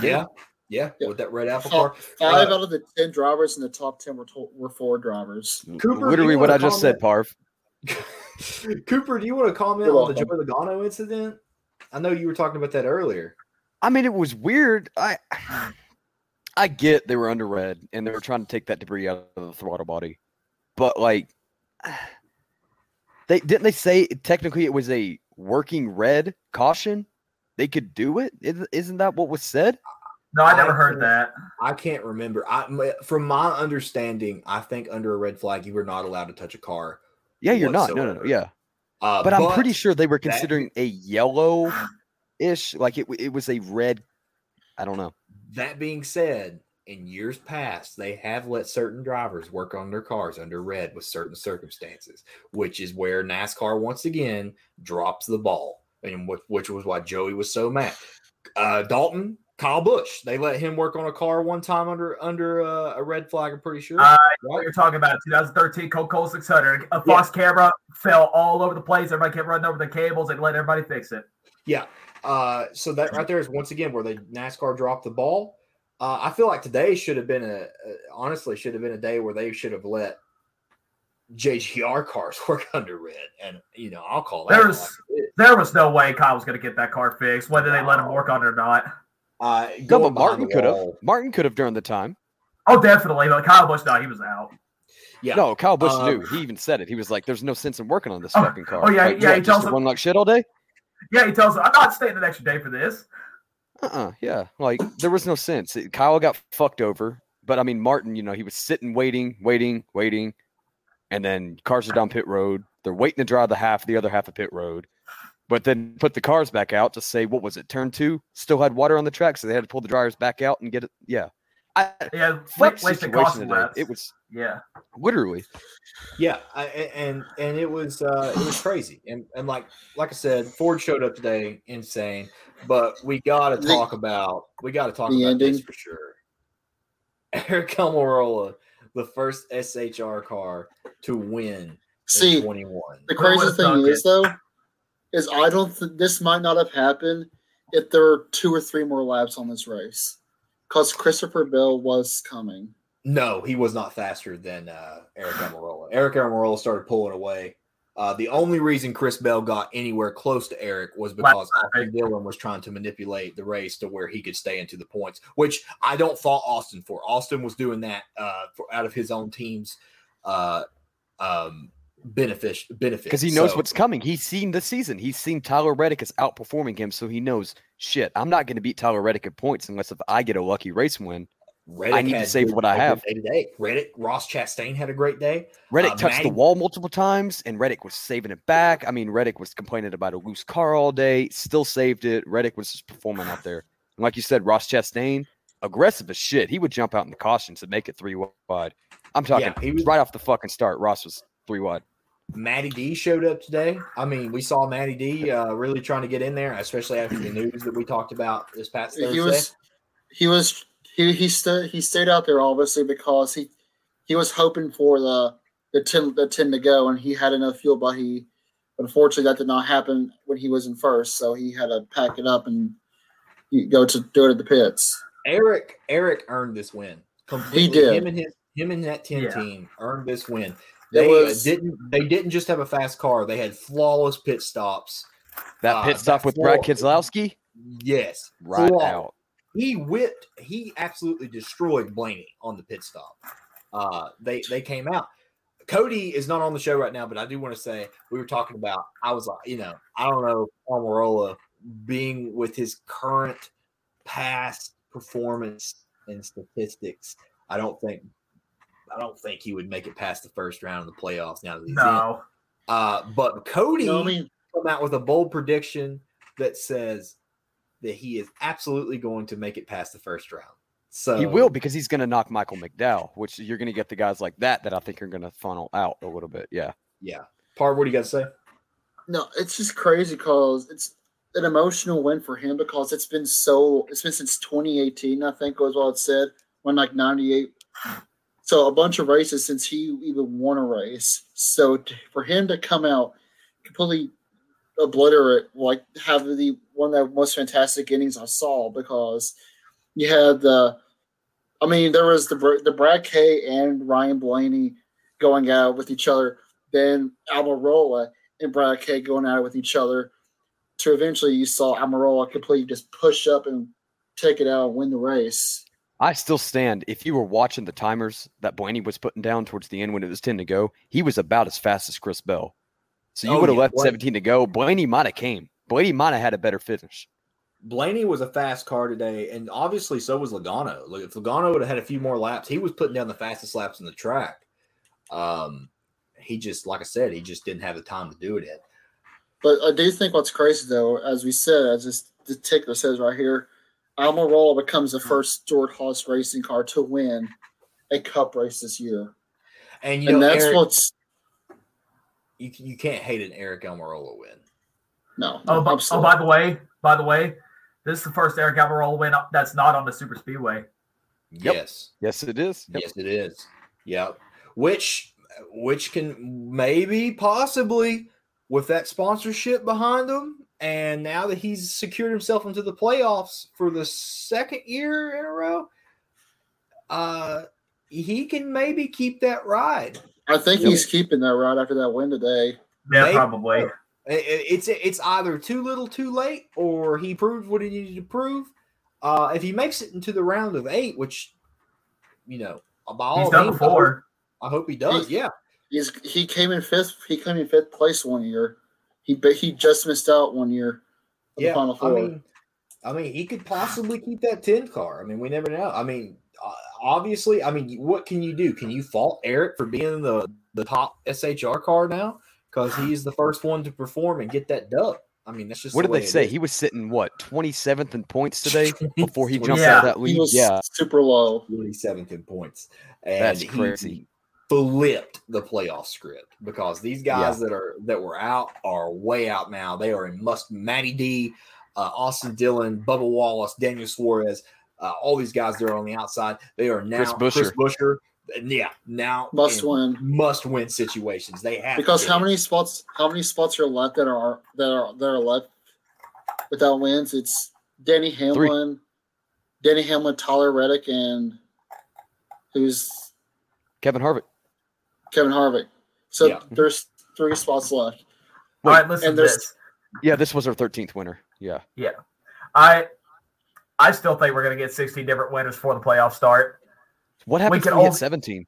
Yeah, yeah, Yeah. with that red apple car. five Uh, out of the ten drivers in the top ten were to- were Ford drivers. Cooper, Literally what I wanna just said, Parv. Cooper, do you want to [LAUGHS] comment You're on the Joey welcome. Logano incident? I know you were talking about that earlier. I mean, it was weird. I I get they were under red and they were trying to take that debris out of the throttle body, but like, they didn't they say technically it was a working red caution. They could do it. Isn't- Isn't that what was said? No, I never I heard that. I can't remember. I, from my understanding, I think under a red flag you were not allowed to touch a car. Yeah, you're not. No, no, no. Yeah, Uh, but, I'm pretty sure they were that- considering a yellow ish, like it. It was a red. I don't know. That being said, in years past, they have let certain drivers work on their cars under red with certain circumstances, which is where NASCAR once again drops the ball, and which, which was why Joey was so mad. Uh, Dalton, Kyle Busch, they let him work on a car one time under under uh, a red flag. I'm pretty sure. Uh, right? What you're talking about 2013 Coca Cola 600. A Fox camera fell all over the place. Everybody kept running over the cables and let everybody fix it. Yeah. Uh, so that right there is once again where they NASCAR dropped the ball. Uh, I feel like today should have been a, honestly should have been a day where they should have let JGR cars [LAUGHS] work under red, and you know I'll call that. Like it. There was no way Kyle was going to get that car fixed, whether they let him work on it or not. Uh, No, but Martin could have. Martin could have during the time. Oh, definitely. But Kyle Busch, no, he was out. Yeah. No, Kyle Busch Um, knew. He even said it. He was like, "There's no sense in working on this Oh, fucking car." oh, yeah, Like, yeah, he just tells him- run like shit all day. Yeah, he tells him, I'm not staying an extra day for this. Uh-uh, yeah, like there was no sense. It- Kyle got fucked over, but I mean Martin, you know, he was sitting, waiting, waiting, waiting, and then cars are down pit road. They're waiting to drive the half, the other half of pit road, but then put the cars back out to say what was it? Turn two still had water on the track, so they had to pull the dryers back out and get it. Yeah, I Yeah, fuck wasted situation caution today. laps. It was Yeah. literally. Yeah, I, a- and and it was uh, it was crazy, and and like like I said, Ford showed up today, insane. But we got to The- talk about we got to talk the about this for sure. [LAUGHS] Eric Almirola, the first SHR car to win See, in 21. the Who crazy thing is it? though, is I don't. Th- this might not have happened if there were two or three more laps on this race, because Christopher Bell was coming. No, he was not faster than uh, Eric Almirola. Eric Almirola started pulling away. Uh, the only reason Chris Bell got anywhere close to Eric was because Austin Dillon was trying to manipulate the race to where he could stay into the points, which I don't fault Austin for. Austin was doing that uh, for out of his own team's uh, um, benefit benefit because he knows So, what's coming. He's seen the season. He's seen Tyler Reddick is outperforming him, so he knows shit. I'm not going to beat Tyler Reddick at points unless if I get a lucky race win. Reddick I need to save what I have. day today. Reddick Ross Chastain had a great day. Reddick Uh, touched the wall multiple times, and Reddick was saving it back. I mean, Reddick was complaining about a loose car all day, still saved it. Reddick was just performing out there. And like you said, Ross Chastain, aggressive as shit. He would jump out in the cautions and make it three wide. I'm talking Yeah, he was right off the fucking start. Ross was three wide. Matty D showed up today. I mean, we saw Matty D uh, really trying to get in there, especially after the news that we talked about this past Thursday. He was he was he he stayed he stayed out there obviously because he he was hoping for the the ten the ten to go and he had enough fuel, but he unfortunately that did not happen when he was in first, so he had to pack it up and go to do it at the pits. Eric Eric earned this win. Completely. He did. Him and his him and that ten Yeah. team earned this win. It They was- didn't they didn't just have a fast car. They had flawless pit stops. That Uh, pit stop that with Brad floor- Keselowski, Yes, right flawless. out. he whipped he absolutely destroyed blaney on the pit stop uh they they came out cody is not on the show right now but i do want to say we were talking about i was like you know i don't know Almirola being with his current past performance and statistics i don't think i don't think he would make it past the first round of the playoffs now that he's in No. uh but cody You know I mean? come out with a bold prediction that says that he is absolutely going to make it past the first round. So He will because he's going to knock Michael McDowell, which you're going to get the guys like that that I think are going to funnel out a little bit. Yeah. Yeah. Par, what do you got to say? No, it's just crazy because it's an emotional win for him because it's been so it's been since 2018, I think was what it said, when like 98. So a bunch of races since he even won a race. So for him to come out completely obliterate, like have the one of the most fantastic innings I saw because you had the, I mean, there was the the Brad Kay and Ryan Blaney going out with each other, then Almirola and Brad Kay going it with each other. To eventually, you saw Almirola completely just push up and take it out and win the race. I still stand. If you were watching the timers that Blaney was putting down towards the end when it was 10 to go, he was about as fast as Chris Bell. So you Oh, would have yeah, left Blaney- 17 to go. Blaney might have came. Blaney might have had a better finish. Blaney was a fast car today, and obviously so was Logano. Look, if Logano would have had a few more laps, he was putting down the fastest laps in the track. Um, he just, like I said, he just didn't have the time to do it in. But I do think what's crazy though, as we said, as this the ticker says right here, Almirola becomes the first Stewart-Haas racing car to win a Cup race this year, And you and know, that's Eric, what's you, you can't hate an Eric Almirola win. no. Oh, but, oh, by the way, by the way, this is the first Eric Almirola win that's not on the Super Speedway. Yep. Yes. Yes, it is. Yep. Yes, it is. Yep. Which which can maybe possibly with that sponsorship behind him, and now that he's secured himself into the playoffs for the second year in a row, uh he can maybe keep that ride. I think Yep. he's keeping that ride after that win today. Yeah, Maybe. probably. I- I- It's it's either too little, too late, or he proved what he needed to prove. Uh, if he makes it into the round of eight, which you know, by all He's done means, I hope- before. I hope he does. He- Yeah, He's he came in fifth. He came in fifth place one year. He but he just missed out one year. on the yeah. final I four. mean, I mean, he could possibly keep that ten car. I mean, we never know. I mean, uh, obviously, I mean, what can you do? Can you fault Eric for being the the top SHR car now because he's the first one to perform and get that dub? I mean, that's just What the did way they say? is. He was sitting, what, 27th in points today [LAUGHS] before he jumped Yeah. out of that he lead? was Yeah. super low. 27th in points. And That's he crazy. Flipped the playoff script because these guys that are that were out are way out now. They are in must Matty D, uh, Austin Dillon, Bubba Wallace, Daniel Suarez, uh, all these guys that are on the outside. They are now Chris Chris Buescher. yeah, now Must win. must win situations. They have Because how many spots? How many spots are left that are that are that are left without wins? It's Denny Hamlin, Denny Hamlin, Tyler Reddick, and who's Kevin Harvick. Kevin Harvick. So Yeah. there's three spots left. All right, listen and to this. Yeah, this was our 13th winner. Yeah. Yeah. I I still think we're gonna get 16 different winners before the playoffs start. What happens can if we all- hit 17?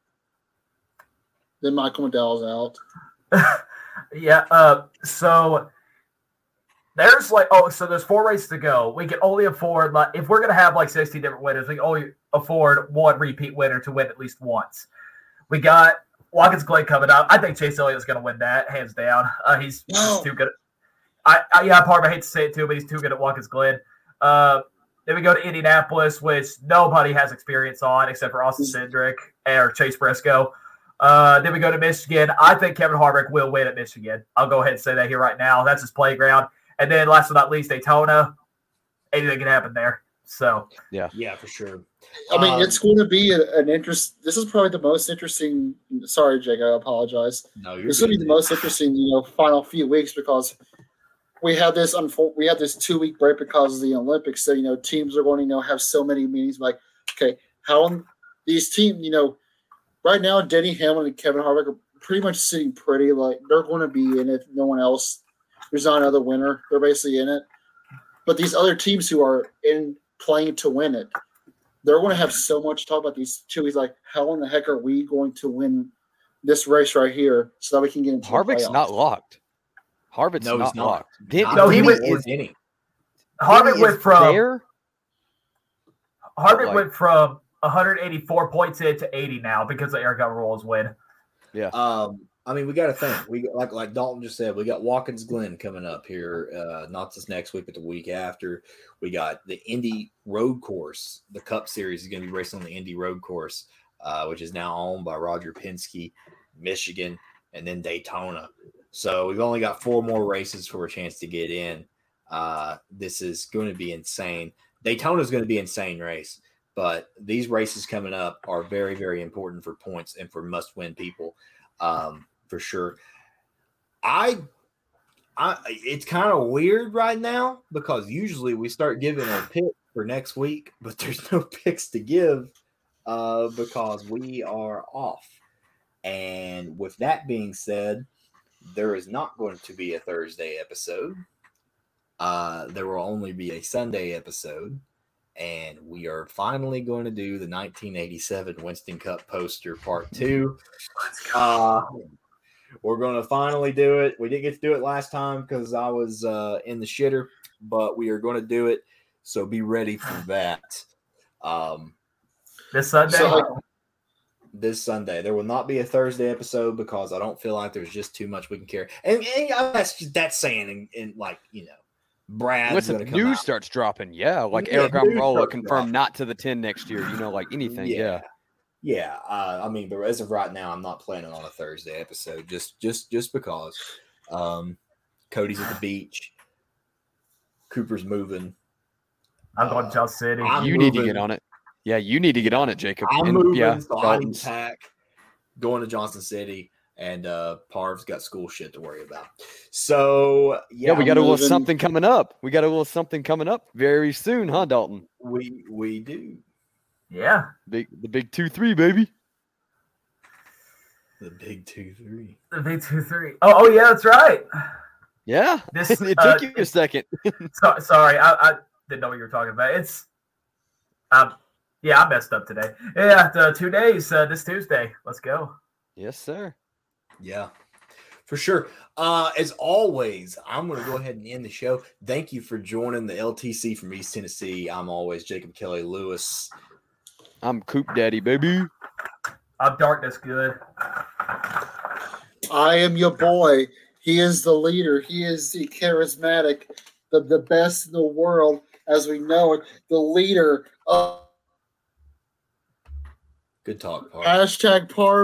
Then Michael McDowell's out. [LAUGHS] Yeah. Uh. So there's like oh, so there's four races to go. We can only afford like if we're gonna have like 16 different winners, we can only afford one repeat winner to win at least once. We got Watkins Glen coming up. I think Chase Elliott's gonna win that hands down. Uh, he's, he's too good. I, I yeah, part of I hate to say it too, but he's too good at Watkins Glen. Uh, then we go to Indianapolis, which nobody has experience on except for Austin Cindric or Chase Briscoe. Uh, then we go to Michigan. I think Kevin Harvick will win at Michigan. I'll go ahead and say that here right now. That's his playground. And then last but not least, Daytona. Anything can happen there. So yeah, Yeah, for sure. I mean, Um, it's going to be a, an interest. This is probably the most interesting. Sorry, Jake, I apologize. No, you're This will be the most interesting, you know, final few weeks because we have this unfo- we have this two week break because of the Olympics. So you know, teams are going to you know have so many meetings. Like, okay, how these teams, you know, right now, Denny Hamlin and Kevin Harvick are pretty much sitting pretty. Like they're going to be in it. No one else. There's not another winner. They're basically in it. But these other teams who are in playing to win it, they're going to have so much to talk about these two. He's like, how in the heck are we going to win this race right here so that we can get into the Harvick's playoffs? not locked. Harvick's No, not, he's not. locked. Den- Not No, he Denny was- or is, Denny. Harvick went from there. Harvick like- went from 184 points in to 80 now because of Eric Alvarez's win. Yeah. Um, I mean, we got to think. We like like Dalton just said, we got Watkins Glen coming up here. Uh, not this next week, but the week after. We got the Indy Road Course. The Cup Series is going to be racing on the Indy Road Course, uh, which is now owned by Roger Penske, Michigan, and then Daytona. So we've only got four more races for a chance to get in. Uh, this is going to be insane. Daytona is going to be insane race, but these races coming up are very, very important for points and for must-win people um, for sure. I, I, it's kind of weird right now because usually we start giving a pick for next week, but there's no [LAUGHS] picks to give uh, because we are off. And with that being said, there is not going to be a Thursday episode. Uh, there will only be a Sunday episode. And we are finally going to do the 1987 Winston Cup poster part two. Let's Uh, we're going to finally do it. We didn't get to do it last time because I was uh, in the shitter, but we are going to do it. So be ready for [SIGHS] that. Um, This Sunday. So, like, this Sunday. There will not be a Thursday episode because I don't feel like there's just too much we can carry. And, and that's just that's saying, and, and like you know, Brad. Once the come news out. starts dropping, yeah, like Yeah, Eric news Almirola starts confirmed dropping. not to the ten next year. You know, like anything, yeah. yeah. Yeah, uh, I mean, but as of right now, I'm not planning on a Thursday episode just just just because. Um, Cody's at the beach. Cooper's moving. I'm going uh, to Johnson City. I'm you need to get on it. Yeah, you need to get on it, Jacob. I'm And, moving, yeah, so I need Dalton's- pack. Going to Johnson City, and uh Parv's got school shit to worry about. So yeah, yeah, we got a little something coming up. We got a little something coming up very soon, huh, Dalton? we we do yeah. Big the big two three, baby. the big two three. The big two three. Oh, oh yeah, that's right. Yeah, [LAUGHS] This, [LAUGHS] it uh, took you a second. [LAUGHS] So, sorry, I, I didn't know what you were talking about. It's, um, yeah, I messed up today. Yeah, the two days. Uh, this Tuesday. Let's go. yes, sir. Yeah, for sure. Uh, as always, I'm going to go ahead and end the show. Thank you for joining the LTC from East Tennessee. I'm always Jacob Kelly Lewis. I'm Coop Daddy, baby. I'm darkness good. I am your boy. He is the leader. He is the charismatic, the, the best in the world as we know it, the leader of Good talk, Parv. hashtag par